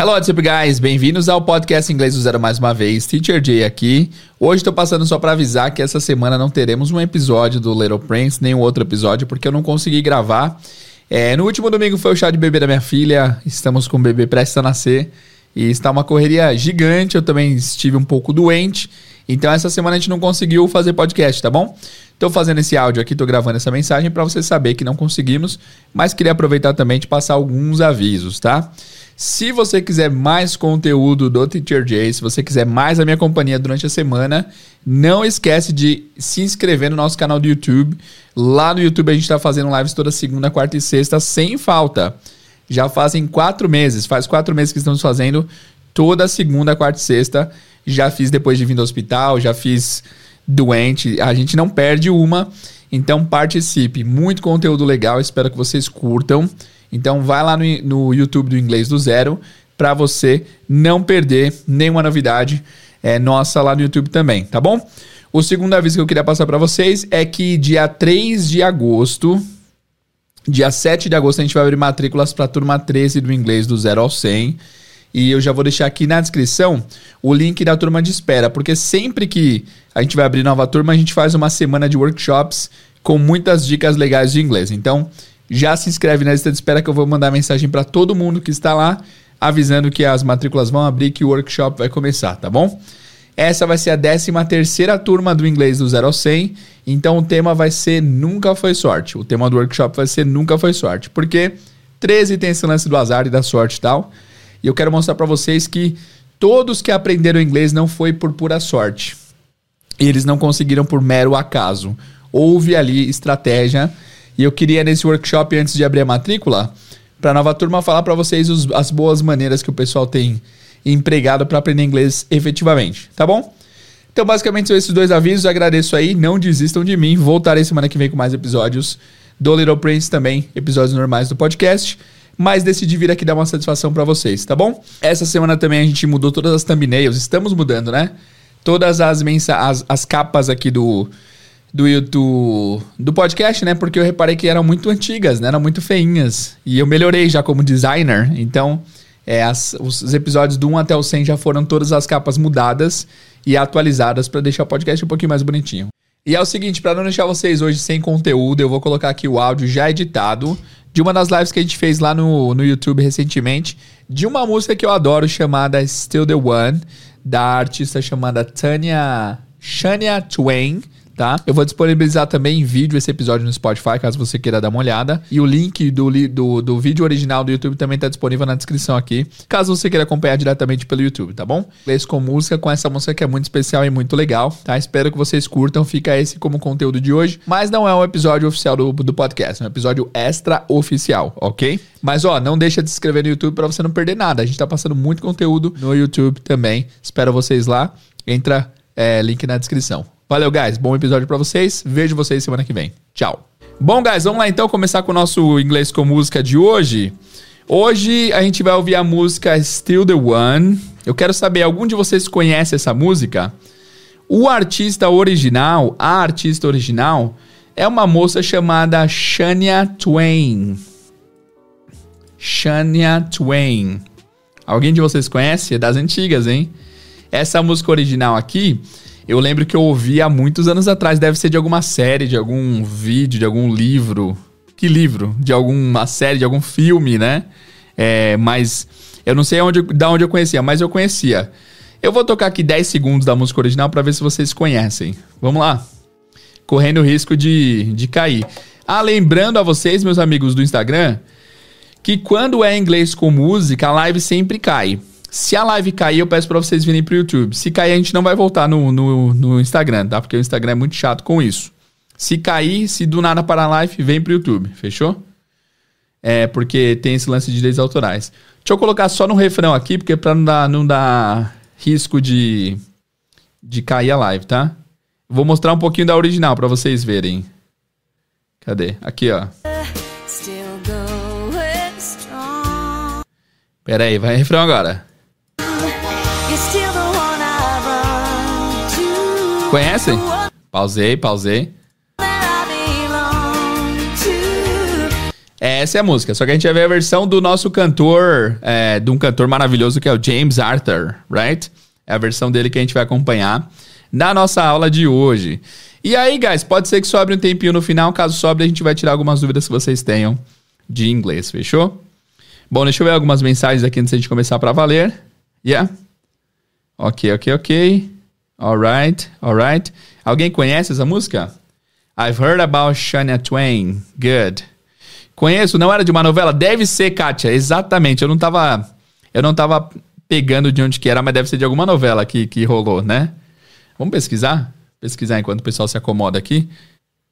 Hello, what's up, guys? Bem-vindos ao podcast Inglês do Zero mais uma vez. Teacher Jay aqui. Hoje estou passando só para avisar que essa semana não teremos um episódio do Little Prince, nem um outro episódio, porque eu não consegui gravar. É, no último domingo foi o chá de bebê da minha filha. Estamos com o bebê prestes a nascer. E está uma correria gigante. Eu também estive um pouco doente. Então essa semana a gente não conseguiu fazer podcast, tá bom? Estou fazendo esse áudio aqui, estou gravando essa mensagem para você saber que não conseguimos, mas queria aproveitar também de passar alguns avisos, tá? Se você quiser mais conteúdo do Teacher Jay, se você quiser mais a minha companhia durante a semana, não esquece de se inscrever no nosso canal do YouTube. Lá no YouTube a gente está fazendo lives toda segunda, quarta e sexta, sem falta. Já fazem quatro meses, faz quatro meses que estamos fazendo toda segunda, quarta e sexta. Já fiz depois de vir do hospital, já fiz doente. A gente não perde uma. Então participe. Muito conteúdo legal, espero que vocês curtam. Então vai lá no, no YouTube do Inglês do Zero para você não perder nenhuma novidade é, nossa lá no YouTube também, tá bom? O segundo aviso que eu queria passar para vocês é que dia 3 de agosto, dia 7 de agosto, a gente vai abrir matrículas para a turma 13 do Inglês do Zero ao 100. E eu já vou deixar aqui na descrição o link da turma de espera, porque sempre que a gente vai abrir nova turma, a gente faz uma semana de workshops com muitas dicas legais de inglês. Então, já se inscreve na lista de espera que eu vou mandar mensagem para todo mundo que está lá, avisando que as matrículas vão abrir, que o workshop vai começar, tá bom? Essa vai ser a 13 terceira turma do inglês do 0 ao 100, então o tema vai ser Nunca Foi Sorte. O tema do workshop vai ser Nunca Foi Sorte, porque 13 tem esse lance do azar e da sorte e tal, e eu quero mostrar para vocês que todos que aprenderam inglês não foi por pura sorte. Eles não conseguiram por mero acaso. Houve ali estratégia e eu queria nesse workshop, antes de abrir a matrícula, para a nova turma, falar para vocês os, as boas maneiras que o pessoal tem empregado para aprender inglês efetivamente, tá bom? Então, basicamente, são esses dois avisos. Agradeço aí. Não desistam de mim. Voltarei semana que vem com mais episódios do Little Prince também, episódios normais do podcast. Mas decidi vir aqui dar uma satisfação para vocês, tá bom? Essa semana também a gente mudou todas as thumbnails. Estamos mudando, né? Todas as, mensa as, as capas aqui do, do YouTube, do podcast, né? Porque eu reparei que eram muito antigas, né? Eram muito feinhas. E eu melhorei já como designer. Então, é, as, os episódios do 1 até o 100 já foram todas as capas mudadas e atualizadas para deixar o podcast um pouquinho mais bonitinho. E é o seguinte, para não deixar vocês hoje sem conteúdo, eu vou colocar aqui o áudio já editado de uma das lives que a gente fez lá no, no YouTube recentemente, de uma música que eu adoro chamada Still the One, da artista chamada Tanya Shania Twain tá? Eu vou disponibilizar também em vídeo esse episódio no Spotify, caso você queira dar uma olhada. E o link do, do, do vídeo original do YouTube também está disponível na descrição aqui, caso você queira acompanhar diretamente pelo YouTube, tá bom? Inglês com música, com essa música que é muito especial e muito legal, tá? Espero que vocês curtam, fica esse como conteúdo de hoje, mas não é um episódio oficial do, do podcast, é um episódio extra oficial, ok? Mas ó, não deixa de se inscrever no YouTube para você não perder nada. A gente tá passando muito conteúdo no YouTube também. Espero vocês lá. Entra é, link na descrição. Valeu, guys. Bom episódio para vocês. Vejo vocês semana que vem. Tchau. Bom, guys, vamos lá então começar com o nosso inglês com música de hoje. Hoje a gente vai ouvir a música Still the One. Eu quero saber, algum de vocês conhece essa música? O artista original, a artista original, é uma moça chamada Shania Twain. Shania Twain. Alguém de vocês conhece? É das antigas, hein? Essa música original aqui eu lembro que eu ouvi há muitos anos atrás, deve ser de alguma série, de algum vídeo, de algum livro. Que livro? De alguma série, de algum filme, né? É, mas eu não sei onde, da onde eu conhecia, mas eu conhecia. Eu vou tocar aqui 10 segundos da música original para ver se vocês conhecem. Vamos lá. Correndo o risco de, de cair. Ah, lembrando a vocês, meus amigos do Instagram, que quando é inglês com música, a live sempre cai. Se a live cair, eu peço para vocês virem pro YouTube. Se cair, a gente não vai voltar no, no, no, Instagram, tá? Porque o Instagram é muito chato com isso. Se cair, se do nada para a live, vem pro YouTube. Fechou? É, porque tem esse lance de direitos autorais. Deixa eu colocar só no refrão aqui, porque para não dar, não dar risco de, de cair a live, tá? Vou mostrar um pouquinho da original para vocês verem. Cadê? Aqui, ó. Pera aí, vai refrão agora. Conhecem? Pausei, pausei. Essa é a música, só que a gente vai ver a versão do nosso cantor, é, de um cantor maravilhoso que é o James Arthur, right? É a versão dele que a gente vai acompanhar na nossa aula de hoje. E aí, guys, pode ser que sobre um tempinho no final, caso sobre, a gente vai tirar algumas dúvidas que vocês tenham de inglês, fechou? Bom, deixa eu ver algumas mensagens aqui antes de a gente começar para valer. Yeah? Ok, ok, ok. Alright, alright. Alguém conhece essa música? I've heard about Shania Twain. Good. Conheço, não era de uma novela? Deve ser, Kátia, exatamente. Eu não tava. Eu não tava pegando de onde que era, mas deve ser de alguma novela que, que rolou, né? Vamos pesquisar? Pesquisar enquanto o pessoal se acomoda aqui.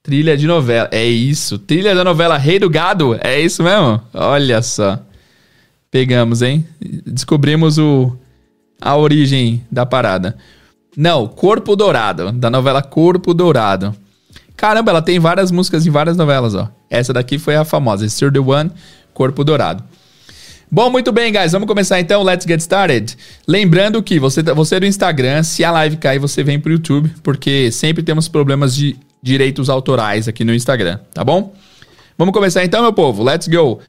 Trilha de novela. É isso. Trilha da novela Rei do Gado. É isso mesmo? Olha só. Pegamos, hein? Descobrimos o, a origem da parada. Não, Corpo Dourado. Da novela Corpo Dourado. Caramba, ela tem várias músicas em várias novelas, ó. Essa daqui foi a famosa, Still the One, Corpo Dourado. Bom, muito bem, guys. Vamos começar então. Let's get started. Lembrando que você, você é do Instagram, se a live cair, você vem pro YouTube, porque sempre temos problemas de direitos autorais aqui no Instagram, tá bom? Vamos começar então, meu povo. Let's go.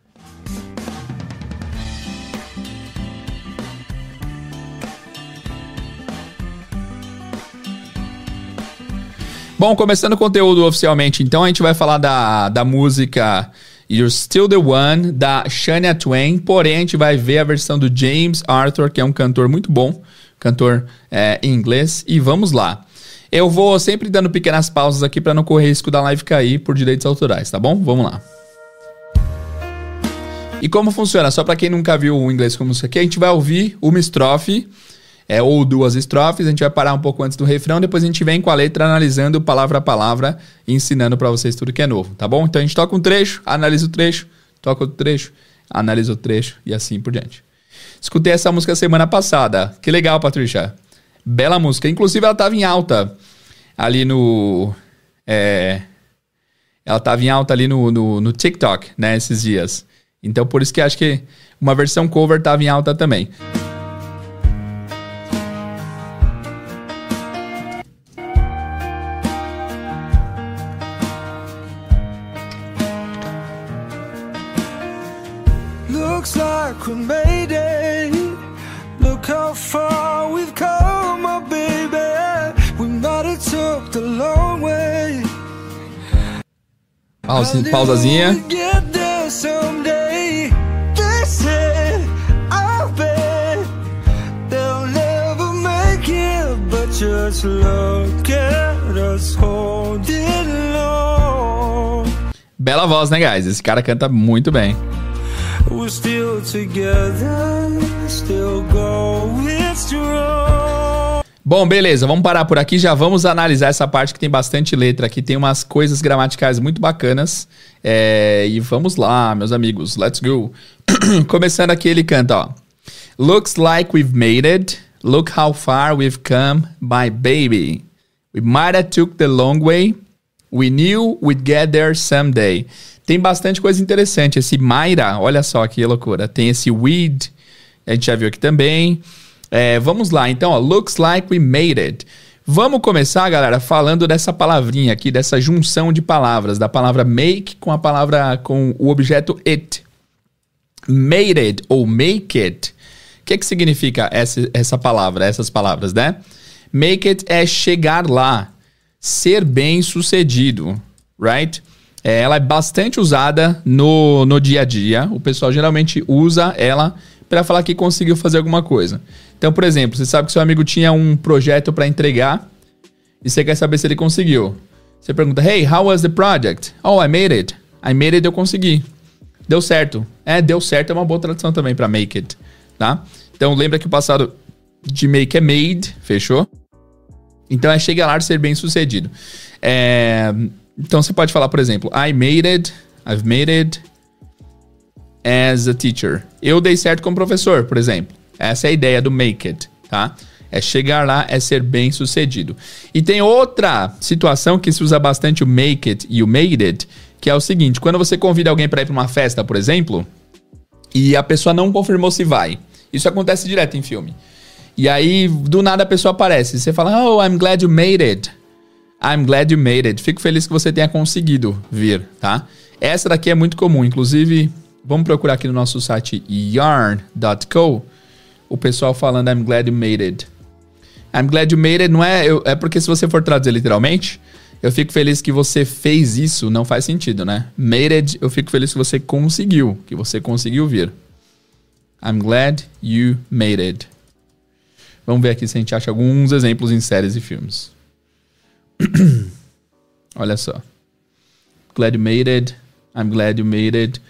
Bom, começando o conteúdo oficialmente, então a gente vai falar da, da música You're Still the One, da Shania Twain, porém a gente vai ver a versão do James Arthur, que é um cantor muito bom, cantor é, em inglês, e vamos lá. Eu vou sempre dando pequenas pausas aqui para não correr risco da live cair por direitos autorais, tá bom? Vamos lá. E como funciona? Só para quem nunca viu o inglês como isso aqui, a gente vai ouvir uma estrofe é, ou duas estrofes, a gente vai parar um pouco antes do refrão, depois a gente vem com a letra analisando palavra a palavra ensinando para vocês tudo que é novo, tá bom? Então a gente toca um trecho, analisa o trecho, toca outro trecho, analisa o trecho e assim por diante. Escutei essa música semana passada. Que legal, Patrícia. Bela música. Inclusive, ela estava em alta ali no. É, ela estava em alta ali no, no, no, TikTok, né, esses dias. Então, por isso que acho que uma versão cover estava em alta também. Pausa, pausazinha. Bela voz, né, guys? Esse cara canta muito bem. We're still together, still. Bom, beleza, vamos parar por aqui. Já vamos analisar essa parte que tem bastante letra aqui. Tem umas coisas gramaticais muito bacanas. É, e vamos lá, meus amigos. Let's go. Começando aqui, ele canta, ó. Looks like we've made it. Look how far we've come, my baby. We might have took the long way. We knew we'd get there someday. Tem bastante coisa interessante. Esse Mayra, olha só que loucura. Tem esse weed, a gente já viu aqui também. É, vamos lá, então, ó, looks like we made it. Vamos começar, galera, falando dessa palavrinha aqui, dessa junção de palavras, da palavra make com a palavra com o objeto it. Made it ou make it. O que, que significa essa, essa palavra, essas palavras, né? Make it é chegar lá, ser bem sucedido, right? É, ela é bastante usada no, no dia a dia. O pessoal geralmente usa ela para falar que conseguiu fazer alguma coisa. Então, por exemplo, você sabe que seu amigo tinha um projeto para entregar e você quer saber se ele conseguiu. Você pergunta: "Hey, how was the project?" "Oh, I made it." "I made it, eu consegui." Deu certo. É, deu certo é uma boa tradução também para make it, tá? Então, lembra que o passado de make é made, fechou? Então é chegar lá ser bem sucedido. É, então você pode falar, por exemplo, I made it, I've made it as a teacher. Eu dei certo como professor, por exemplo. Essa é a ideia do make it, tá? É chegar lá, é ser bem sucedido. E tem outra situação que se usa bastante o make it e o made it, que é o seguinte: quando você convida alguém para ir para uma festa, por exemplo, e a pessoa não confirmou se vai. Isso acontece direto em filme. E aí, do nada a pessoa aparece. Você fala, oh, I'm glad you made it. I'm glad you made it. Fico feliz que você tenha conseguido vir, tá? Essa daqui é muito comum, inclusive, vamos procurar aqui no nosso site yarn.co, o pessoal falando I'm glad you made it. I'm glad you made it não é, eu, é porque se você for traduzir literalmente, eu fico feliz que você fez isso, não faz sentido, né? Made it, eu fico feliz que você conseguiu, que você conseguiu vir. I'm glad you made it. Vamos ver aqui se a gente acha alguns exemplos em séries e filmes. Olha só. Glad you made it. I'm glad you made it.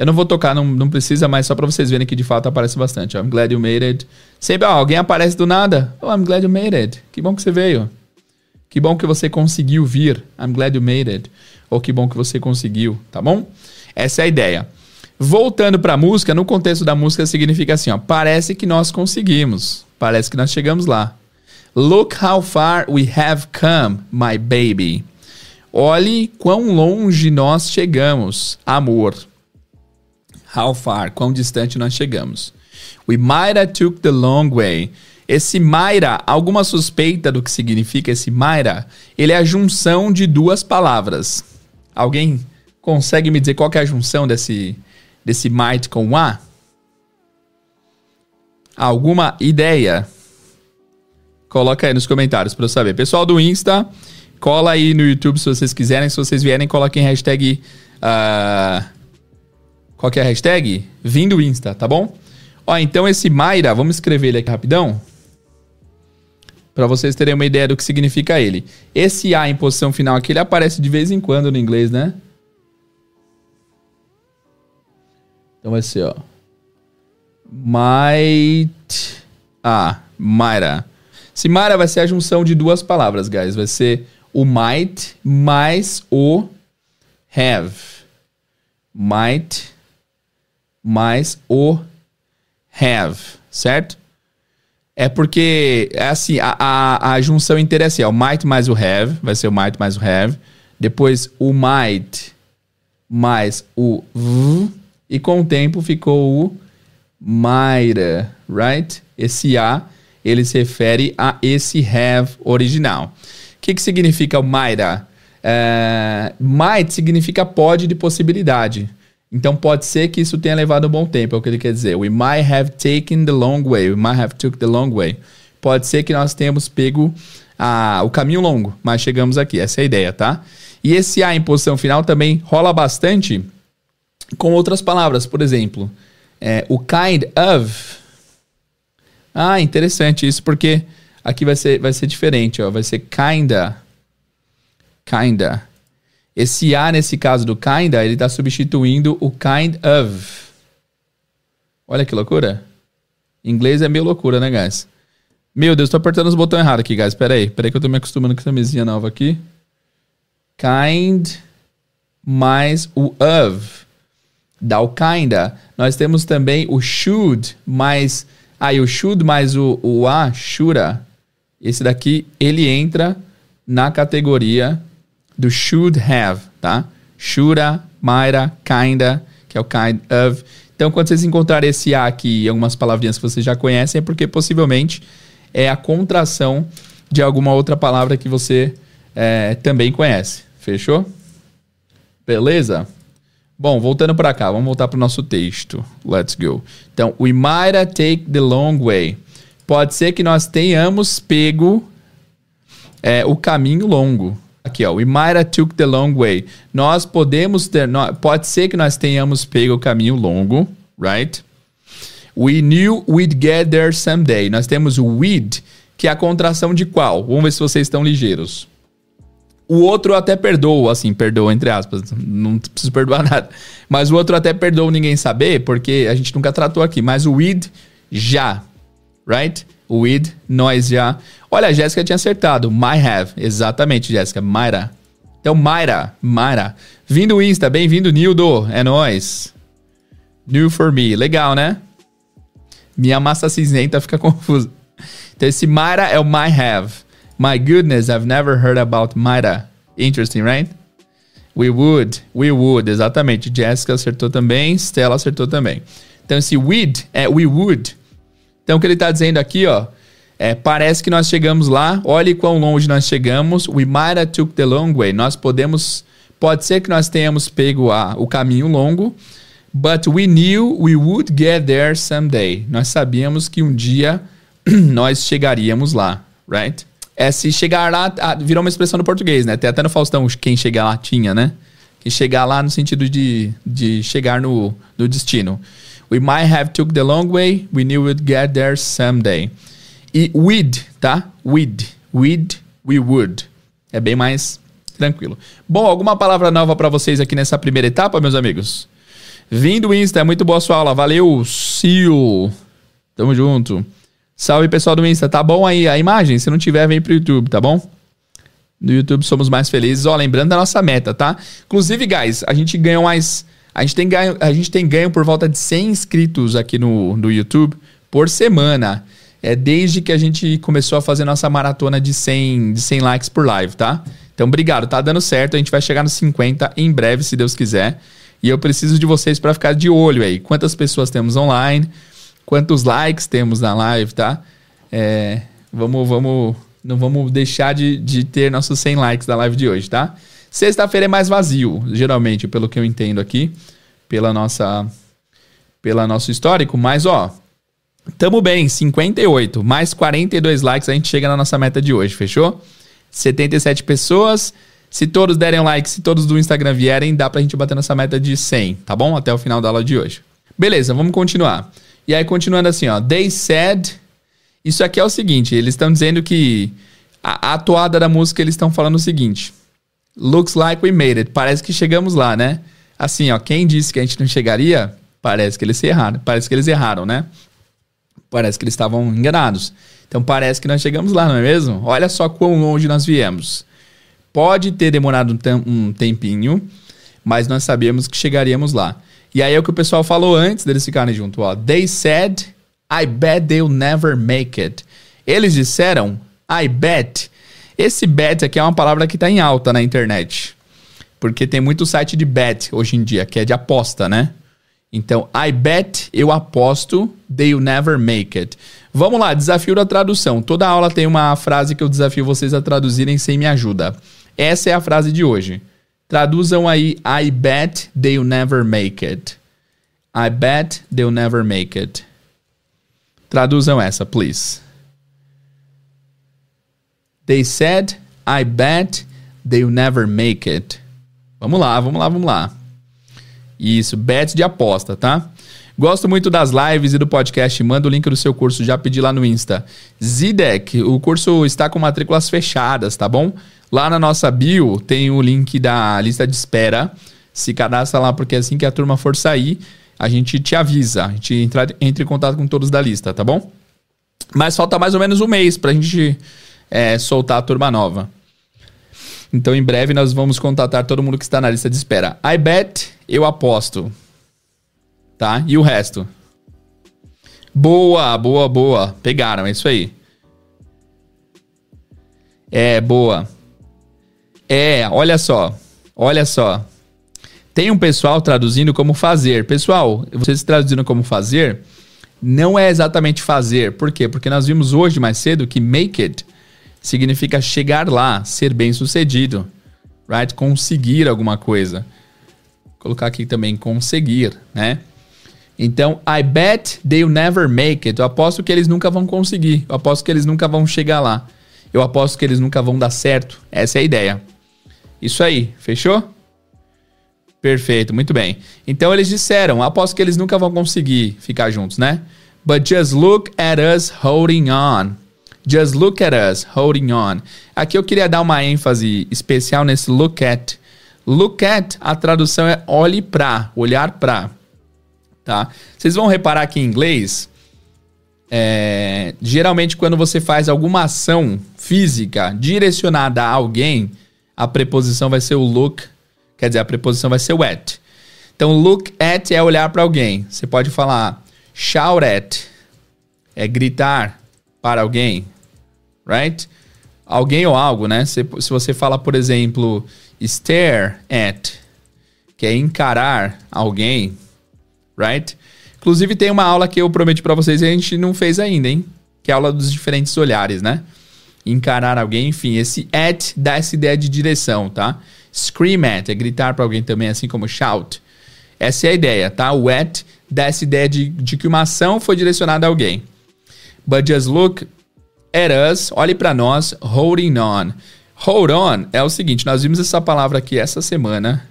Eu não vou tocar, não, não precisa, mas só para vocês verem que de fato aparece bastante. I'm glad you made it. Sempre, ó, alguém aparece do nada. Oh, I'm glad you made it. Que bom que você veio. Que bom que você conseguiu vir. I'm glad you made it. Ou que bom que você conseguiu, tá bom? Essa é a ideia. Voltando para música, no contexto da música significa assim, ó, parece que nós conseguimos, parece que nós chegamos lá. Look how far we have come, my baby. Olhe quão longe nós chegamos, amor. How far, quão distante nós chegamos. We might have took the long way. Esse Mayra, alguma suspeita do que significa esse Mayra? Ele é a junção de duas palavras. Alguém consegue me dizer qual é a junção desse desse might com a? Alguma ideia? Coloca aí nos comentários para eu saber. Pessoal do Insta, cola aí no YouTube se vocês quiserem. Se vocês vierem, coloquem hashtag. Uh, qual que é a hashtag? Vindo Insta, tá bom? Ó, então esse Mayra, vamos escrever ele aqui rapidão. Para vocês terem uma ideia do que significa ele. Esse A em posição final aqui, ele aparece de vez em quando no inglês, né? Então vai ser, ó. Might. Ah, Myra. Se Myra vai ser a junção de duas palavras, guys. Vai ser o might mais o have. Might mais o have, certo? É porque, é assim, a, a, a junção inteira é assim, o might mais o have, vai ser o might mais o have. Depois o might mais o v, e com o tempo ficou o Mayra, right? Esse A, ele se refere a esse have original. O que, que significa o Mayra? Uh, might significa pode de possibilidade. Então pode ser que isso tenha levado um bom tempo, é o que ele quer dizer. We might have taken the long way. We might have took the long way. Pode ser que nós tenhamos pego a, o caminho longo, mas chegamos aqui. Essa é a ideia, tá? E esse A em posição final também rola bastante com outras palavras. Por exemplo, é, o kind of. Ah, interessante isso, porque aqui vai ser, vai ser diferente, ó. Vai ser kinda. Kinda. Esse A, nesse caso do kinda, ele está substituindo o kind of. Olha que loucura. Em inglês é meio loucura, né, guys? Meu Deus, tô apertando os botões errados aqui, guys. Pera aí. Pera aí que eu tô me acostumando com essa mesinha nova aqui. Kind mais o of dá o kinda. Nós temos também o should mais. Aí ah, o should mais o, o a, shoulda. Esse daqui, ele entra na categoria do should have, tá? Shoulda, mighta, kinda, que é o kind of. Então, quando vocês encontrarem esse a aqui e algumas palavrinhas que vocês já conhecem, é porque possivelmente é a contração de alguma outra palavra que você é, também conhece. Fechou? Beleza? Bom, voltando para cá, vamos voltar para o nosso texto. Let's go. Então, we might take the long way. Pode ser que nós tenhamos pego é, o caminho longo. Aqui, ó. We might have took the long way. Nós podemos ter. pode ser que nós tenhamos pego o caminho longo, right? We knew we'd get there someday. Nós temos o we'd, que é a contração de qual? Vamos ver se vocês estão ligeiros. O outro até perdoa, assim, perdoa entre aspas, não preciso perdoar nada. Mas o outro até perdoa ninguém saber, porque a gente nunca tratou aqui. Mas o id já, right? Id nós já. Olha, a Jéssica tinha acertado. Might have. Exatamente, Jéssica. Mayra. Então, Mayra, Mayra. Vindo Insta, bem-vindo, Nildo. É nóis. New for me. Legal, né? Minha massa cinzenta fica confusa. Então, esse Mayra é o might have. My goodness, I've never heard about Myra. Interesting, right? We would, we would, exatamente. Jessica acertou também, Stella acertou também. Então esse would é we would. Então o que ele está dizendo aqui, ó, é, parece que nós chegamos lá. Olhe quão longe nós chegamos. We might have took the long way. Nós podemos, Pode ser que nós tenhamos pego a, o caminho longo, but we knew we would get there someday. Nós sabíamos que um dia nós chegaríamos lá, right? É se chegar lá, virou uma expressão no português, né? Tem até no Faustão quem chegar lá tinha, né? Que chegar lá no sentido de, de chegar no, no destino. We might have took the long way, we knew we'd get there someday. E we'd, tá? We'd, we'd, we would. É bem mais tranquilo. Bom, alguma palavra nova para vocês aqui nessa primeira etapa, meus amigos? Vindo Insta, muito boa sua aula. Valeu, Sil. Tamo junto. Salve pessoal do Insta, tá bom aí a imagem? Se não tiver, vem pro YouTube, tá bom? No YouTube somos mais felizes. Ó, lembrando da nossa meta, tá? Inclusive, guys, a gente ganhou mais. A gente tem ganho, a gente tem ganho por volta de 100 inscritos aqui no, no YouTube por semana. É desde que a gente começou a fazer nossa maratona de 100, de 100 likes por live, tá? Então, obrigado, tá dando certo. A gente vai chegar nos 50 em breve, se Deus quiser. E eu preciso de vocês para ficar de olho aí. Quantas pessoas temos online? quantos likes temos na live, tá? É, vamos, vamos, não vamos deixar de, de ter nossos 100 likes da live de hoje, tá? Sexta-feira é mais vazio, geralmente, pelo que eu entendo aqui, pela nossa, pela nosso histórico, mas ó, tamo bem, 58, mais 42 likes a gente chega na nossa meta de hoje, fechou? 77 pessoas, se todos derem like, se todos do Instagram vierem, dá pra gente bater nessa meta de 100, tá bom? Até o final da aula de hoje. Beleza, vamos continuar. E aí, continuando assim, ó. They said. Isso aqui é o seguinte: eles estão dizendo que a, a atuada da música, eles estão falando o seguinte: Looks like we made it. Parece que chegamos lá, né? Assim, ó. Quem disse que a gente não chegaria? Parece que eles erraram. Parece que eles erraram, né? Parece que eles estavam enganados. Então parece que nós chegamos lá, não é mesmo? Olha só quão longe nós viemos. Pode ter demorado um tempinho, mas nós sabíamos que chegaríamos lá. E aí é o que o pessoal falou antes deles ficarem junto, ó. They said, I bet they'll never make it. Eles disseram, I bet. Esse bet aqui é uma palavra que está em alta na internet. Porque tem muito site de bet hoje em dia, que é de aposta, né? Então, I bet, eu aposto, they'll never make it. Vamos lá, desafio da tradução. Toda aula tem uma frase que eu desafio vocês a traduzirem sem me ajuda. Essa é a frase de hoje. Traduzam aí I bet they'll never make it. I bet they'll never make it. Traduzam essa, please. They said, I bet they'll never make it. Vamos lá, vamos lá, vamos lá. Isso, bet de aposta, tá? Gosto muito das lives e do podcast. Manda o link do seu curso, já pedi lá no Insta. Zidek, o curso está com matrículas fechadas, tá bom? Lá na nossa bio tem o link da lista de espera. Se cadastra lá, porque assim que a turma for sair, a gente te avisa. A gente entra, entra em contato com todos da lista, tá bom? Mas falta mais ou menos um mês pra gente é, soltar a turma nova. Então, em breve, nós vamos contatar todo mundo que está na lista de espera. I bet, eu aposto. Tá? E o resto? Boa, boa, boa. Pegaram, é isso aí. É, boa. É, olha só. Olha só. Tem um pessoal traduzindo como fazer. Pessoal, vocês traduzindo como fazer, não é exatamente fazer. Por quê? Porque nós vimos hoje mais cedo que make it significa chegar lá, ser bem sucedido. Right? Conseguir alguma coisa. Vou colocar aqui também conseguir, né? Então, I bet they'll never make it. Eu aposto que eles nunca vão conseguir. Eu aposto que eles nunca vão chegar lá. Eu aposto que eles nunca vão dar certo. Essa é a ideia. Isso aí, fechou? Perfeito, muito bem. Então eles disseram, aposto que eles nunca vão conseguir ficar juntos, né? But just look at us holding on. Just look at us holding on. Aqui eu queria dar uma ênfase especial nesse look at. Look at, a tradução é olhe pra, olhar pra. Tá? Vocês vão reparar que em inglês, é, geralmente quando você faz alguma ação física direcionada a alguém, a preposição vai ser o look, quer dizer, a preposição vai ser o at. Então, look at é olhar para alguém. Você pode falar shout at, é gritar para alguém, right? Alguém ou algo, né? Se, se você fala, por exemplo, stare at, que é encarar alguém, right? Inclusive, tem uma aula que eu prometi para vocês e a gente não fez ainda, hein? Que é a aula dos diferentes olhares, né? encarar alguém, enfim, esse at dá essa ideia de direção, tá? Scream at é gritar para alguém também, assim como shout. Essa é a ideia, tá? O at dá essa ideia de, de que uma ação foi direcionada a alguém. But just look at us, olhe para nós, holding on. Hold on é o seguinte, nós vimos essa palavra aqui essa semana.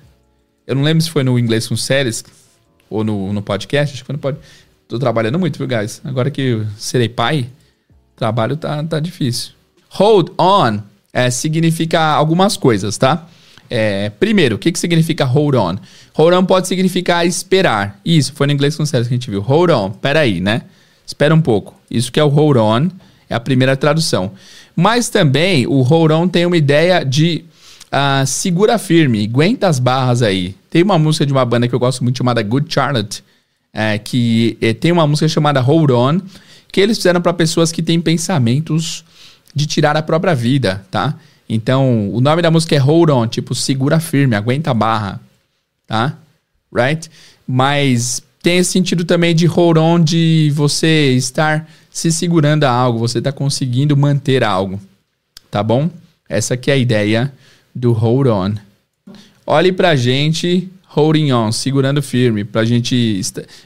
Eu não lembro se foi no inglês com séries ou no, no podcast, acho que foi no podcast. Tô trabalhando muito, viu, guys? Agora que serei pai, trabalho tá, tá difícil. Hold on é, significa algumas coisas, tá? É, primeiro, o que, que significa hold on? Hold on pode significar esperar. Isso, foi no inglês com sério que a gente viu. Hold on, peraí, né? Espera um pouco. Isso que é o hold on, é a primeira tradução. Mas também o hold on tem uma ideia de uh, segura firme, aguenta as barras aí. Tem uma música de uma banda que eu gosto muito chamada Good Charlotte, é, que é, tem uma música chamada Hold On, que eles fizeram para pessoas que têm pensamentos de tirar a própria vida, tá? Então, o nome da música é Hold On, tipo, segura firme, aguenta a barra, tá? Right? Mas tem esse sentido também de hold on, de você estar se segurando a algo, você está conseguindo manter algo, tá bom? Essa aqui é a ideia do hold on. Olhe pra gente holding on, segurando firme, pra gente...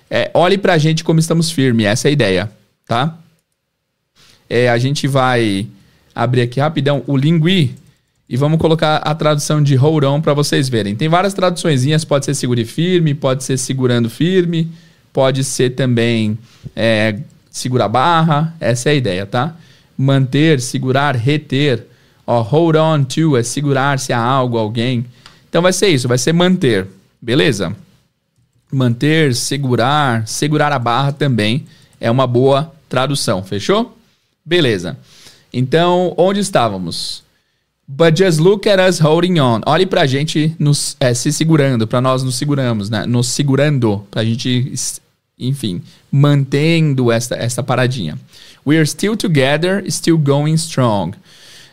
É, olhe pra gente como estamos firmes, essa é a ideia, tá? É, a gente vai abrir aqui rapidão o Lingui e vamos colocar a tradução de hold on para vocês verem. Tem várias traduçõezinhas, pode ser segure firme, pode ser segurando firme, pode ser também é, segura barra, essa é a ideia, tá? Manter, segurar, reter. Ó, hold on to é segurar-se a algo, alguém. Então vai ser isso, vai ser manter, beleza? Manter, segurar, segurar a barra também é uma boa tradução, fechou? Beleza. Então, onde estávamos? But just look at us holding on. Olhe pra gente nos, é, se segurando, para nós nos seguramos, né? Nos segurando, pra gente, enfim, mantendo essa, essa paradinha. We're still together, still going strong.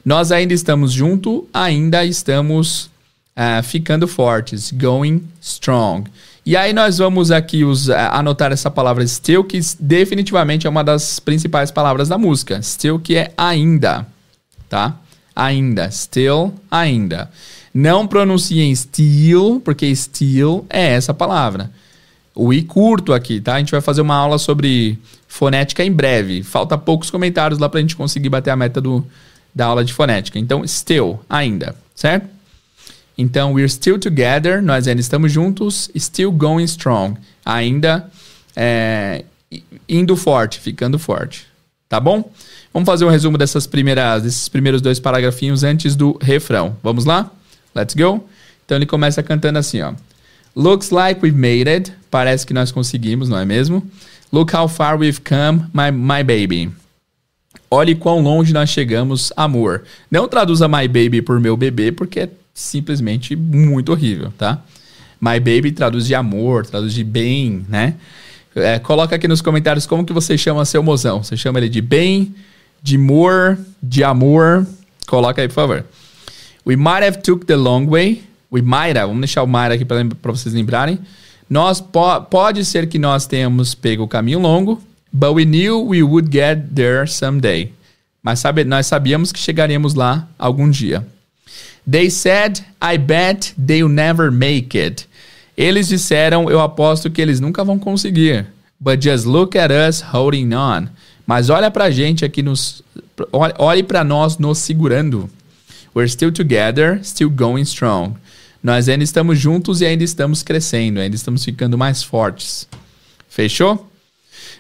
Nós ainda estamos junto, ainda estamos uh, ficando fortes, going strong. E aí nós vamos aqui usar, anotar essa palavra still, que definitivamente é uma das principais palavras da música. Still, que é ainda, tá? Ainda, still, ainda. Não pronunciem still, porque still é essa palavra. O i curto aqui, tá? A gente vai fazer uma aula sobre fonética em breve. Falta poucos comentários lá pra gente conseguir bater a meta do, da aula de fonética. Então, still, ainda, certo? Então, we're still together, nós ainda estamos juntos, still going strong, ainda é, indo forte, ficando forte. Tá bom? Vamos fazer um resumo dessas primeiras, desses primeiros dois paragrafinhos antes do refrão. Vamos lá? Let's go? Então ele começa cantando assim, ó. Looks like we've made it. Parece que nós conseguimos, não é mesmo? Look how far we've come, my, my baby. Olhe quão longe nós chegamos, amor. Não traduza my baby por meu bebê, porque é simplesmente muito horrível, tá? My baby traduz de amor, traduz de bem, né? É, coloca aqui nos comentários como que você chama seu mozão. Você chama ele de bem, de amor, de amor? Coloca aí, por favor. We might have took the long way. We might have, vamos deixar o might aqui para vocês lembrarem. Nós po pode ser que nós tenhamos pego o caminho longo, but we knew we would get there someday. Mas sabe, nós sabíamos que chegaríamos lá algum dia. They said, I bet they'll never make it. Eles disseram, eu aposto que eles nunca vão conseguir. But just look at us holding on. Mas olha pra gente aqui nos olhe para nós nos segurando. We're still together, still going strong. Nós ainda estamos juntos e ainda estamos crescendo, ainda estamos ficando mais fortes. Fechou?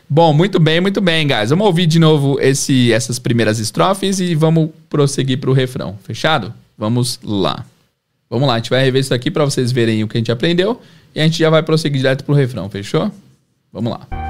Bom, muito bem, muito bem, guys. Vamos ouvir de novo esse, essas primeiras estrofes e vamos prosseguir para o refrão. Fechado? Vamos lá. Vamos lá, a gente vai rever isso aqui para vocês verem o que a gente aprendeu e a gente já vai prosseguir direto pro refrão, fechou? Vamos lá.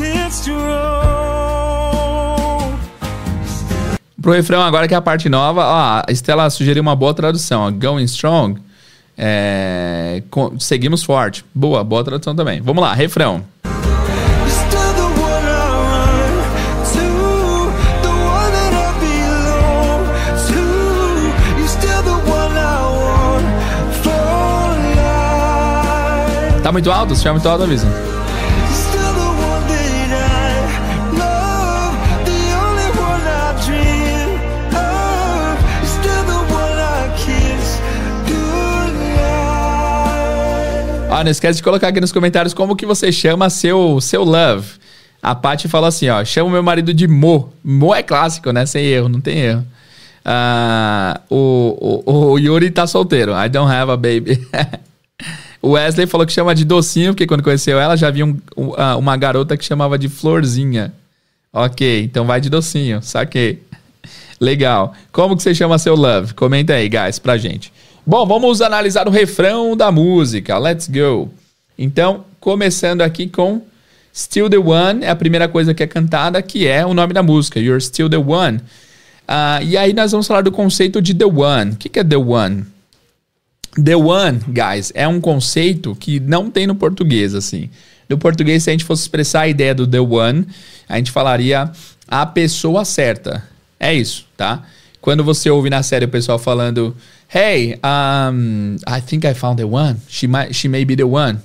Pro refrão agora que é a parte nova, ó, a Estela sugeriu uma boa tradução, ó, Going Strong. É, com- seguimos forte. Boa, boa tradução também. Vamos lá, refrão. Tá muito alto? Se tiver muito alto, avisa. Ó, não esquece de colocar aqui nos comentários como que você chama seu, seu love. A Paty falou assim, ó, chama meu marido de Mo. Mo é clássico, né? Sem erro, não tem erro. Ah, o, o, o Yuri tá solteiro. I don't have a baby. o Wesley falou que chama de docinho, porque quando conheceu ela já havia um- ah, uma garota que chamava de florzinha. Ok, então vai de docinho, saquei. Legal. Como que você chama seu love? Comenta aí, guys, pra gente. Bom, vamos analisar o refrão da música. Let's go. Então, começando aqui com Still the One, é a primeira coisa que é cantada, que é o nome da música, You're Still the One. Ah, e aí nós vamos falar do conceito de The One. O que, que é The One? The One, guys, é um conceito que não tem no português, assim. No português, se a gente fosse expressar a ideia do The One, a gente falaria a pessoa certa. É isso, tá? Quando você ouve na série o pessoal falando, Hey, um, I think I found the one. She, might, she may be the one.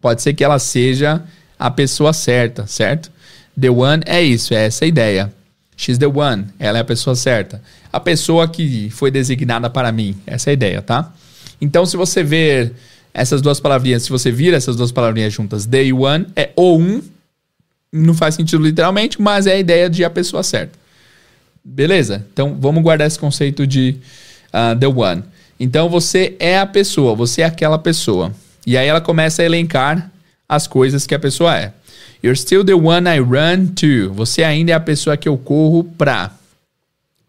Pode ser que ela seja a pessoa certa, certo? The one é isso, é essa a ideia. She's the one. Ela é a pessoa certa. A pessoa que foi designada para mim. Essa é a ideia, tá? Então, se você ver essas duas palavrinhas, se você vira essas duas palavrinhas juntas, the one é o um, não faz sentido literalmente, mas é a ideia de a pessoa certa. Beleza? Então, vamos guardar esse conceito de ah, the one. Então, você é a pessoa, você é aquela pessoa. E aí ela começa a elencar as coisas que a pessoa é. You're still the one I run to. Você ainda é a pessoa que eu corro pra.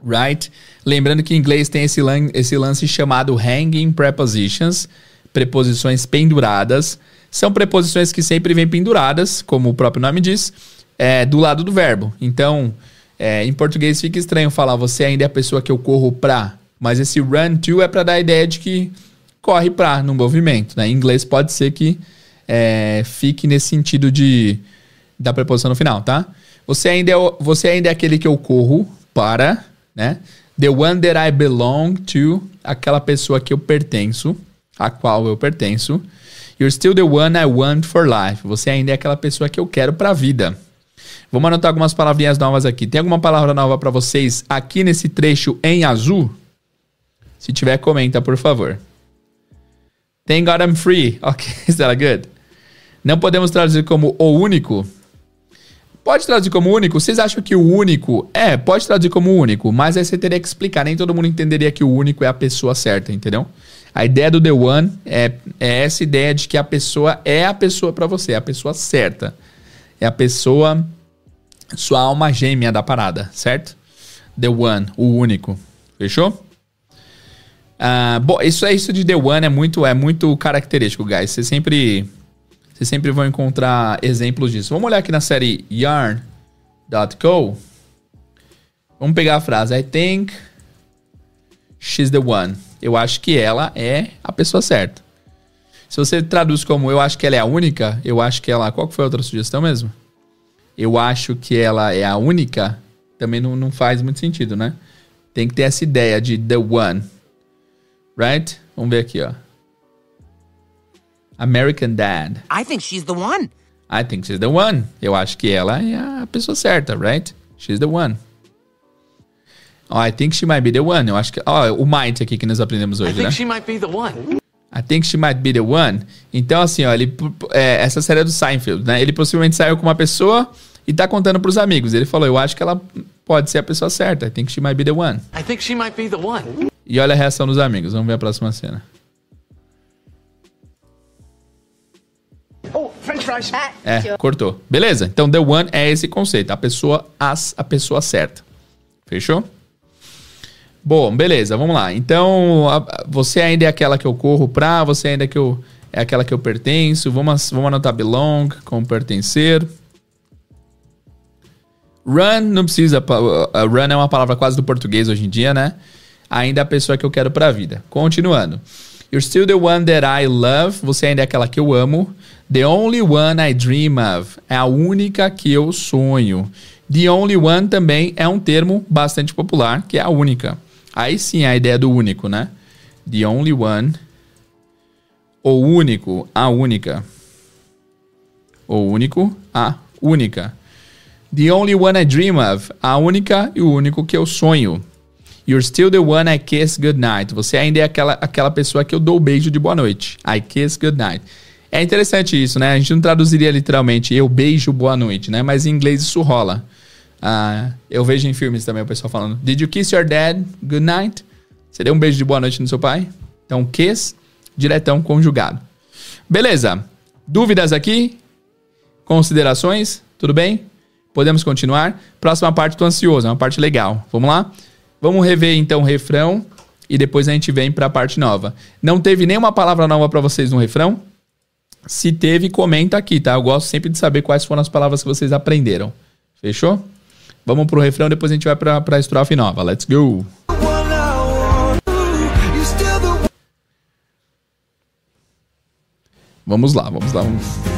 Right? Lembrando que em inglês tem esse, lan esse lance chamado hanging prepositions, preposições penduradas. São preposições que sempre vêm penduradas, como o próprio nome diz, é, do lado do verbo. Então, é, em português fica estranho falar você ainda é a pessoa que eu corro pra. Mas esse run to é para dar a ideia de que corre pra no movimento. Né? Em inglês pode ser que é, fique nesse sentido de da preposição no final, tá? Você ainda é, você ainda é aquele que eu corro para, né? The one that I belong to, aquela pessoa que eu pertenço, a qual eu pertenço. You're still the one I want for life. Você ainda é aquela pessoa que eu quero pra vida. Vamos anotar algumas palavrinhas novas aqui. Tem alguma palavra nova pra vocês aqui nesse trecho em azul? Se tiver, comenta, por favor. Thank God I'm free. Ok, is that good? Não podemos traduzir como o único. Pode traduzir como único? Vocês acham que o único. É, pode traduzir como único, mas aí você teria que explicar. Nem todo mundo entenderia que o único é a pessoa certa, entendeu? A ideia do The One é, é essa ideia de que a pessoa é a pessoa pra você, é a pessoa certa. É a pessoa. Sua alma gêmea da parada, certo? The One, o único. Fechou? Ah, bom, isso é isso de The One é muito é muito característico, guys. Você sempre vocês sempre vão encontrar exemplos disso. Vamos olhar aqui na série yarn.co. Vamos pegar a frase I think she's the one. Eu acho que ela é a pessoa certa. Se você traduz como eu acho que ela é a única, eu acho que ela. Qual foi a outra sugestão mesmo? Eu acho que ela é a única. Também não, não faz muito sentido, né? Tem que ter essa ideia de the one. Right? Vamos ver aqui, ó. American Dad. I think she's the one. I think she's the one. Eu acho que ela é a pessoa certa, right? She's the one. Oh, I think she might be the one. Eu acho que. Ó, o might aqui que nós aprendemos I hoje, think né? she might be the one. I think she might be the one. Então, assim, ó, ele, é, essa série é do Seinfeld, né? Ele possivelmente saiu com uma pessoa e tá contando pros amigos. Ele falou: Eu acho que ela pode ser a pessoa certa. I think she might be the one. I think she might be the one. E olha a reação dos amigos. Vamos ver a próxima cena. Oh, French fries. É, cortou. Beleza? Então, the one é esse conceito. A pessoa, as, a pessoa certa. Fechou? Bom, beleza, vamos lá. Então, a- você ainda é aquela que eu corro pra, você ainda é, que eu, é aquela que eu pertenço. Vamos, vamos anotar belong, como pertencer. Run não precisa. pa- uh, Run é uma palavra quase do português hoje em dia, né? Ainda é a pessoa que eu quero pra vida. Continuando. You're still the one that I love. Você ainda é aquela que eu amo. The only one I dream of. É a única que eu sonho. The only one também é um termo bastante popular, que é a única. Aí sim a ideia do único, né? The only one. O único, a única. O único, a única. The only one I dream of. A única e o único que eu sonho. You're still the one I kiss goodnight. Você ainda é aquela, aquela pessoa que eu dou o beijo de boa noite. I kiss goodnight. É interessante isso, né? A gente não traduziria literalmente eu beijo boa noite, né? Mas em inglês isso rola. Ah, eu vejo em filmes também o pessoal falando Did you kiss your dad goodnight? Você deu um beijo de boa noite no seu pai? Então, kiss, diretão conjugado. Beleza. Dúvidas aqui? Considerações? Tudo bem? Podemos continuar? Próxima parte, tô ansioso, é uma parte legal. Vamos lá? Vamos rever então o refrão e depois a gente vem para a parte nova. Não teve nenhuma palavra nova para vocês no refrão? Se teve, comenta aqui, tá? Eu gosto sempre de saber quais foram as palavras que vocês aprenderam. Fechou? Vamos pro refrão, depois a gente vai pra, pra estrofe nova. Let's go! Vamos lá, vamos lá. Vamos. You're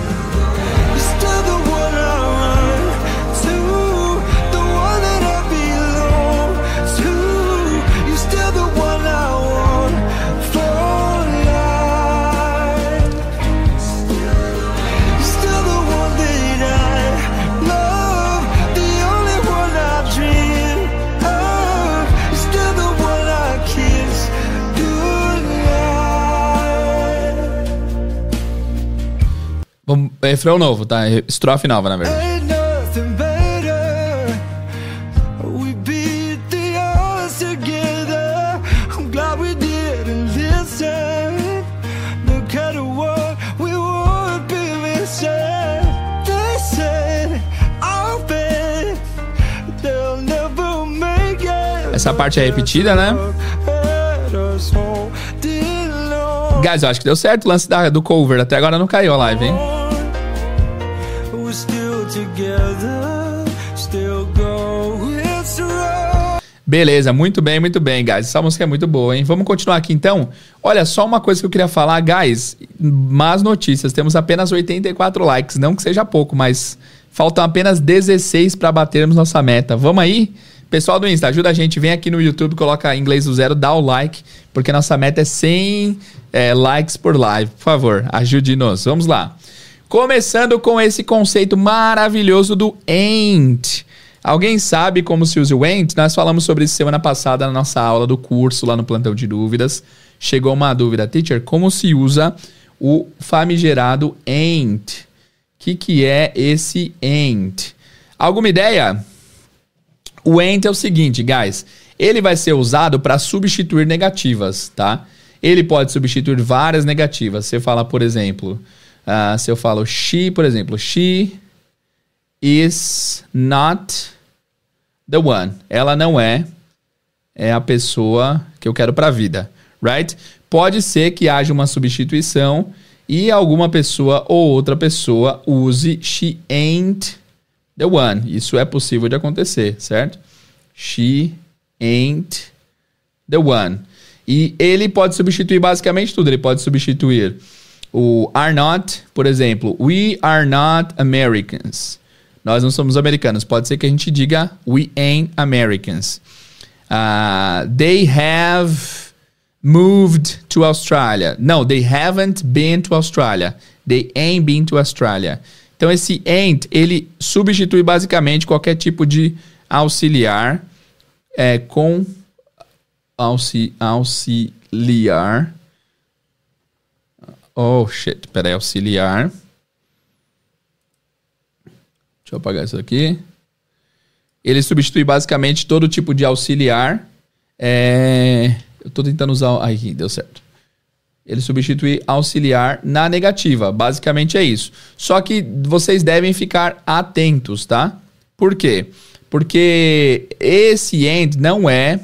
missing. They said, I'll bet they'll never make it. Essa parte é repetida, né? Guys, eu acho que deu certo o lance da- do cover. Até agora não caiu a live, hein? Beleza, muito bem, muito bem, guys. Essa música é muito boa, hein? Vamos continuar aqui então. Olha, só uma coisa que eu queria falar, guys. Más notícias. Temos apenas 84 likes. Não que seja pouco, mas faltam apenas 16 para batermos nossa meta. Vamos aí? Pessoal do Insta, ajuda a gente. Vem aqui no YouTube, coloca inglês do zero, dá o like, porque nossa meta é 100 é, likes por live. Por favor, ajude-nos. Vamos lá. Começando com esse conceito maravilhoso do ain't. Alguém sabe como se usa o ain't? Nós falamos sobre isso semana passada na nossa aula do curso lá no plantão de dúvidas. Chegou uma dúvida, teacher, como se usa o famigerado ain't? O que, que é esse ain't? Alguma ideia? O ain't é o seguinte, guys. Ele vai ser usado para substituir negativas, tá? Ele pode substituir várias negativas. Você fala, por exemplo, ah, se eu falo she, por exemplo, she is not the one. Ela não é é a pessoa que eu quero pra vida, right? Pode ser que haja uma substituição e alguma pessoa ou outra pessoa use she ain't the one. Isso é possível de acontecer, certo? She ain't the one. E ele pode substituir basicamente tudo. Ele pode substituir o are not, por exemplo, we are not Americans. Nós não somos americanos. Pode ser que a gente diga we ain't Americans. Ah, they have moved to Australia. No, they haven't been to Australia. They ain't been to Australia. Então esse ain't, ele substitui basicamente qualquer tipo de auxiliar é, com auxi, auxiliar. Oh, shit. Peraí, auxiliar. Deixa eu apagar isso aqui. Ele substitui basicamente todo tipo de auxiliar. É... Eu tô tentando usar. Aí, deu certo. Ele substitui auxiliar na negativa. Basicamente é isso. Só que vocês devem ficar atentos, tá? Por quê? Porque esse end não é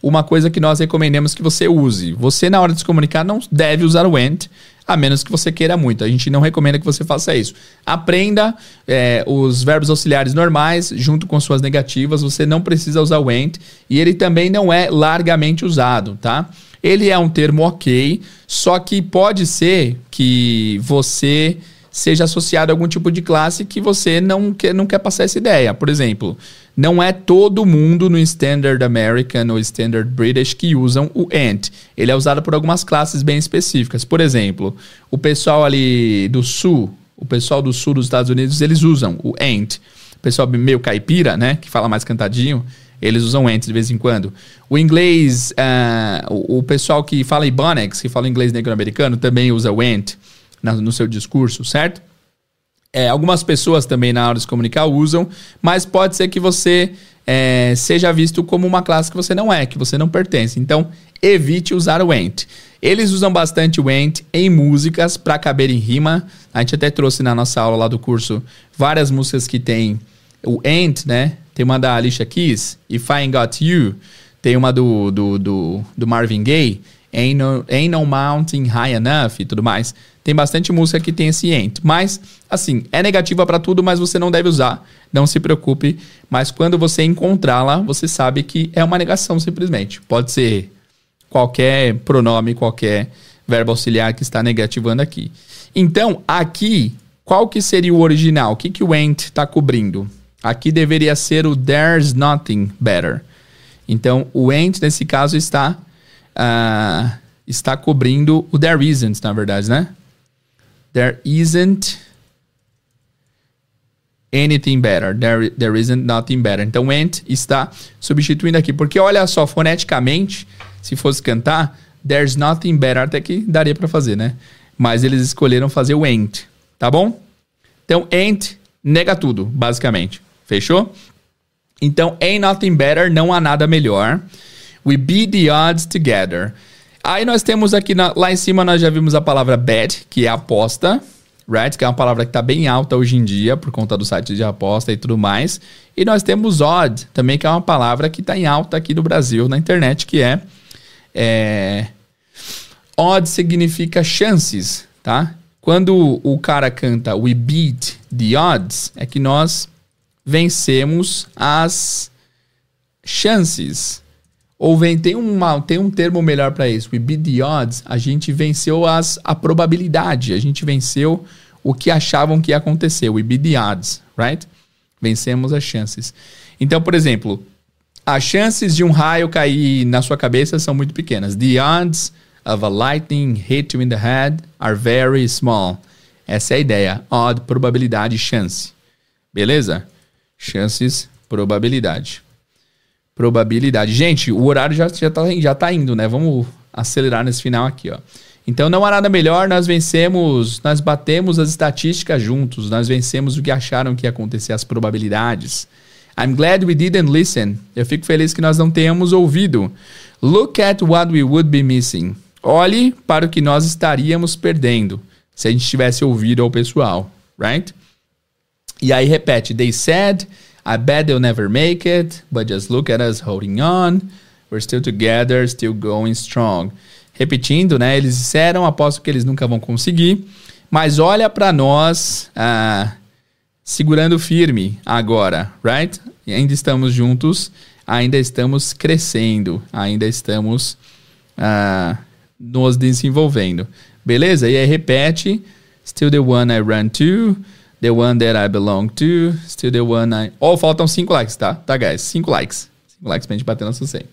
uma coisa que nós recomendamos que você use. Você, na hora de se comunicar, não deve usar o and. A menos que você queira muito. A gente não recomenda que você faça isso. Aprenda é, os verbos auxiliares normais junto com suas negativas. Você não precisa usar o went e ele também não é largamente usado, tá? Ele é um termo ok, só que pode ser que você seja associado a algum tipo de classe que você não quer, não quer passar essa ideia. Por exemplo, não é todo mundo no Standard American ou Standard British que usam o ANT. Ele é usado por algumas classes bem específicas. Por exemplo, o pessoal ali do sul, o pessoal do sul dos Estados Unidos, eles usam o ANT. O pessoal meio caipira, né, que fala mais cantadinho, eles usam ANT de vez em quando. O inglês, uh, o, o, pessoal que fala Ebonics, que fala inglês negro-americano, também usa o ANT no seu discurso, certo? É, algumas pessoas também na hora de se comunicar usam, mas pode ser que você é, seja visto como uma classe que você não é, que você não pertence. Então, evite usar o ent. Eles usam bastante o ent em músicas para caber em rima. A gente até trouxe na nossa aula lá do curso várias músicas que tem o ent, né? Tem uma da Alicia Keys, If I Ain't Got You. Tem uma do, do, do, do Marvin Gaye, Ain't no, Ain't no Mountain High Enough e tudo mais. Tem bastante música que tem esse ent. Mas, assim, é negativa para tudo, mas você não deve usar. Não se preocupe. Mas quando você encontrá-la, você sabe que é uma negação simplesmente. Pode ser qualquer pronome, qualquer verbo auxiliar que está negativando aqui. Então, aqui, qual que seria o original? O que, que o ain't está cobrindo? Aqui deveria ser o there's nothing better. Então, o ain't, nesse caso, está, uh, está cobrindo o there isn't, na verdade, né? There isn't anything better. There, there isn't nothing better. Então, ain't está substituindo aqui. Porque olha só, foneticamente, se fosse cantar, there's nothing better, até que daria para fazer, né? Mas eles escolheram fazer o ain't, tá bom? Então, ain't nega tudo, basicamente. Fechou? Então, ain't nothing better, não há nada melhor. We beat the odds together. Aí nós temos aqui, na, lá em cima nós já vimos a palavra bet, que é aposta, right? Que é uma palavra que está bem alta hoje em dia por conta do site de aposta e tudo mais. E nós temos odd, também que é uma palavra que está em alta aqui no Brasil, na internet, que é, é odd significa chances, tá? Quando o cara canta we beat the odds, é que nós vencemos as chances. Ou vem, tem, uma, tem um termo melhor para isso. We beat the odds. A gente venceu as, a probabilidade. A gente venceu o que achavam que ia acontecer. We beat the odds, right? Vencemos as chances. Então, por exemplo, as chances de um raio cair na sua cabeça são muito pequenas. The odds of a lightning hit you in the head are very small. Essa é a ideia. Odd, probabilidade, chance. Beleza? Chances, probabilidade probabilidade. Gente, o horário já, já, tá, já tá indo, né? Vamos acelerar nesse final aqui, ó. Então não há nada melhor, nós vencemos, nós batemos as estatísticas juntos, nós vencemos o que acharam que ia acontecer, as probabilidades. I'm glad we didn't listen. Eu fico feliz que nós não tenhamos ouvido. Look at what we would be missing. Olhe para o que nós estaríamos perdendo se a gente tivesse ouvido ao pessoal, right? E aí repete, they said I bet they'll never make it, but just look at us holding on. We're still together, still going strong. Repetindo, né? Eles disseram, aposto que eles nunca vão conseguir, mas olha para nós ah, segurando firme agora, right? E ainda estamos juntos, ainda estamos crescendo, ainda estamos ah, nos desenvolvendo. Beleza? E aí repete, still the one I run to. The one that I belong to. Still the one I. Oh, faltam 5 likes, tá? Tá, guys? 5 likes. 5 likes pra gente bater no sucesso.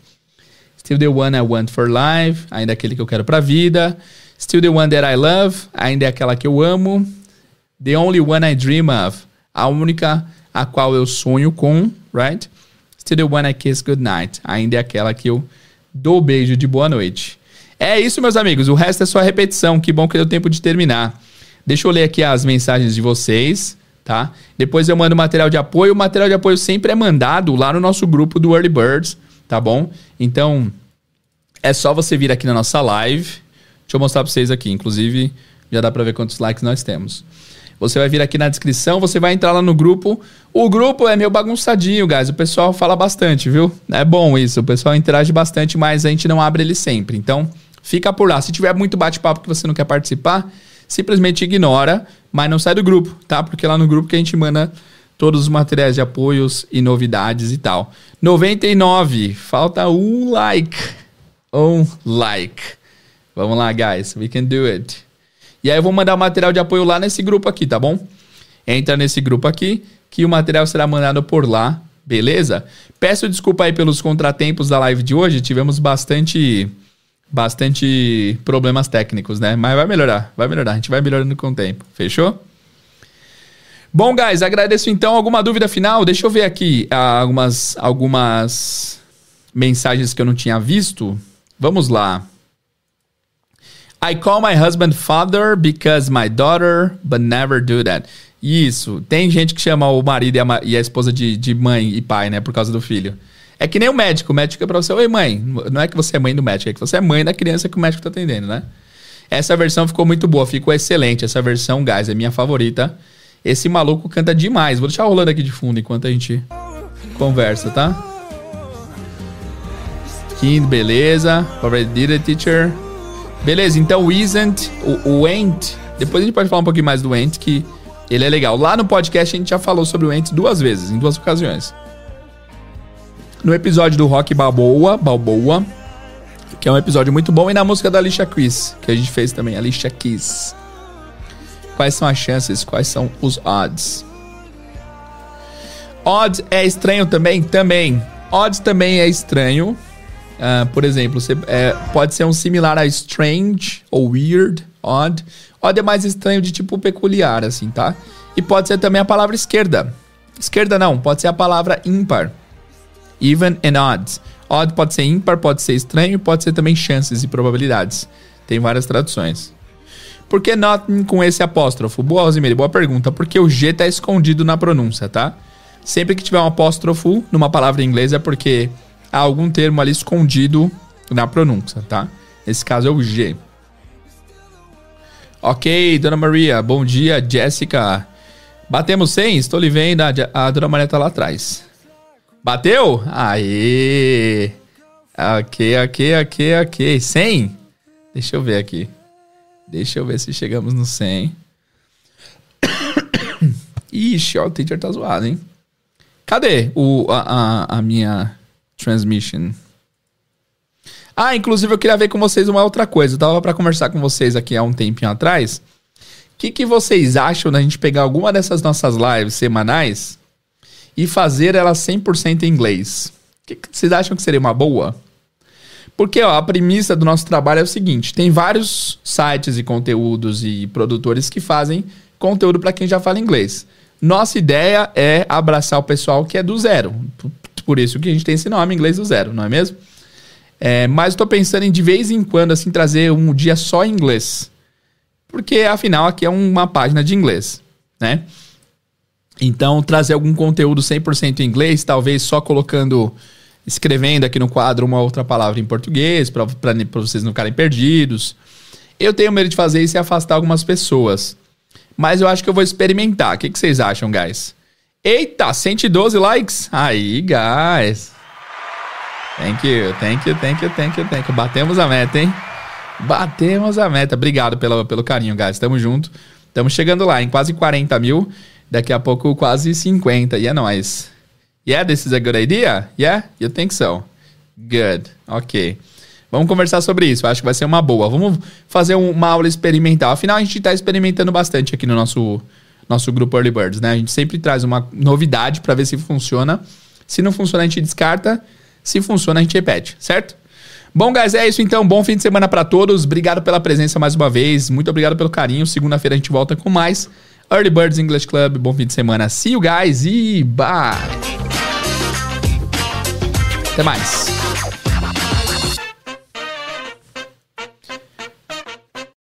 Still the one I want for life. Ainda aquele que eu quero pra vida. Still the one that I love. Ainda é aquela que eu amo. The only one I dream of. A única a qual eu sonho com, right? Still the one I kiss goodnight. Ainda é aquela que eu dou beijo de boa noite. É isso, meus amigos. O resto é só repetição. Que bom que deu tempo de terminar. Deixa eu ler aqui as mensagens de vocês, tá? Depois eu mando material de apoio. O material de apoio sempre é mandado lá no nosso grupo do Early Birds, tá bom? Então, é só você vir aqui na nossa live. Deixa eu mostrar para vocês aqui. Inclusive, já dá para ver quantos likes nós temos. Você vai vir aqui na descrição, você vai entrar lá no grupo. O grupo é meio bagunçadinho, guys. O pessoal fala bastante, viu? É bom isso. O pessoal interage bastante, mas a gente não abre ele sempre. Então, Fica por lá. Se tiver muito bate-papo que você não quer participar, simplesmente ignora, mas não sai do grupo, tá? Porque lá no grupo que a gente manda todos os materiais de apoios e novidades e tal. 99, falta um like. Um like. Vamos lá, guys. We can do it. E aí eu vou mandar o material de apoio lá nesse grupo aqui, tá bom? Entra nesse grupo aqui, que o material será mandado por lá, beleza? Peço desculpa aí pelos contratempos da live de hoje. Tivemos bastante bastante problemas técnicos, né? Mas vai melhorar, vai melhorar. A gente vai melhorando com o tempo. Fechou? Bom, guys, agradeço então. Alguma dúvida final? Deixa eu ver aqui ah, algumas, algumas mensagens que eu não tinha visto. Vamos lá. I call my husband father because my daughter, but never do that. Isso. Tem gente que chama o marido e a, e a esposa de, de mãe e pai, né? Por causa do filho. É que nem o médico. O médico é pra você, oi mãe. Não é que você é mãe do médico, é que você é mãe da criança que o médico tá atendendo, né? Essa versão ficou muito boa, ficou excelente. Essa versão, guys, é minha favorita. Esse maluco canta demais. Vou deixar rolando aqui de fundo enquanto a gente conversa, tá? Que beleza. Already did it, teacher. Beleza, então o isn't, o, o. Depois a gente pode falar um pouquinho mais do ain't, que ele é legal. Lá no podcast a gente já falou sobre o ain't duas vezes, em duas ocasiões. No episódio do Rock Balboa, Balboa, que é um episódio muito bom, e na música da Alicia Keys, que a gente fez também, Alicia Keys. Quais são as chances? Quais são os odds? Odds é estranho também? Também. Odds também é estranho. Ah, por exemplo, você, é, pode ser um similar a strange ou weird, odd. Odd é mais estranho de tipo peculiar, assim, tá? E pode ser também a palavra esquerda. Esquerda não, pode ser a palavra ímpar. Even and odds. Odd pode ser ímpar, pode ser estranho, pode ser também chances e probabilidades. Tem várias traduções. Por que not com esse apóstrofo? Boa, Rosemary, boa pergunta. Porque o G tá escondido na pronúncia, tá? Sempre que tiver um apóstrofo numa palavra em inglês é porque há algum termo ali escondido na pronúncia, tá? Nesse caso é o G. Ok, Dona Maria, bom dia, Jéssica. Batemos 100? Estou lhe vendo, a, a Dona Maria tá lá atrás. Bateu? Aê! Ok, ok, ok, ok. 100? Deixa eu ver aqui. Deixa eu ver se chegamos no 100. Ixi, ó, o teacher tá zoado, hein? Cadê o, a, a, a minha transmission? Ah, inclusive eu queria ver com vocês uma outra coisa. Eu tava pra conversar com vocês aqui há um tempinho atrás. O que, que vocês acham da gente pegar alguma dessas nossas lives semanais e fazer ela 100% em inglês? O que, vocês acham que seria uma boa? Porque ó, a premissa do nosso trabalho é o seguinte: tem vários sites e conteúdos e produtores que fazem conteúdo para quem já fala inglês. Nossa ideia é abraçar o pessoal que é do zero. Por- Por isso que a gente tem esse nome inglês do zero, não é mesmo? É, mas estou pensando em de vez em quando assim trazer um dia só em inglês. Porque afinal aqui é uma página de inglês, né? Então, trazer algum conteúdo 100% em inglês, talvez só colocando, escrevendo aqui no quadro uma outra palavra em português, para vocês não ficarem perdidos. Eu tenho medo de fazer isso e afastar algumas pessoas. Mas eu acho que eu vou experimentar. O que, que vocês acham, guys? Eita, 112 likes. Aí, guys. Thank you, thank you, thank you, thank you, thank you. Batemos a meta, hein? Batemos a meta. Obrigado pelo, pelo carinho, guys. Tamo junto. Estamos chegando lá em quase 40 mil. Daqui a pouco quase 50. E é nóis. Yeah, this is a good idea? Yeah? You think so? Good. Ok. Vamos conversar sobre isso. Acho que vai ser uma boa. Vamos fazer um- uma aula experimental. Afinal, a gente está experimentando bastante aqui no nosso, nosso grupo Early Birds, né? A gente sempre traz uma novidade para ver se funciona. Se não funciona, a gente descarta. Se funciona, a gente repete, certo? Bom, guys, é isso então. Bom fim de semana para todos. Obrigado pela presença mais uma vez. Muito obrigado pelo carinho. Segunda-feira a gente volta com mais Early Birds English Club. Bom fim de semana. See you guys e bye. Até mais.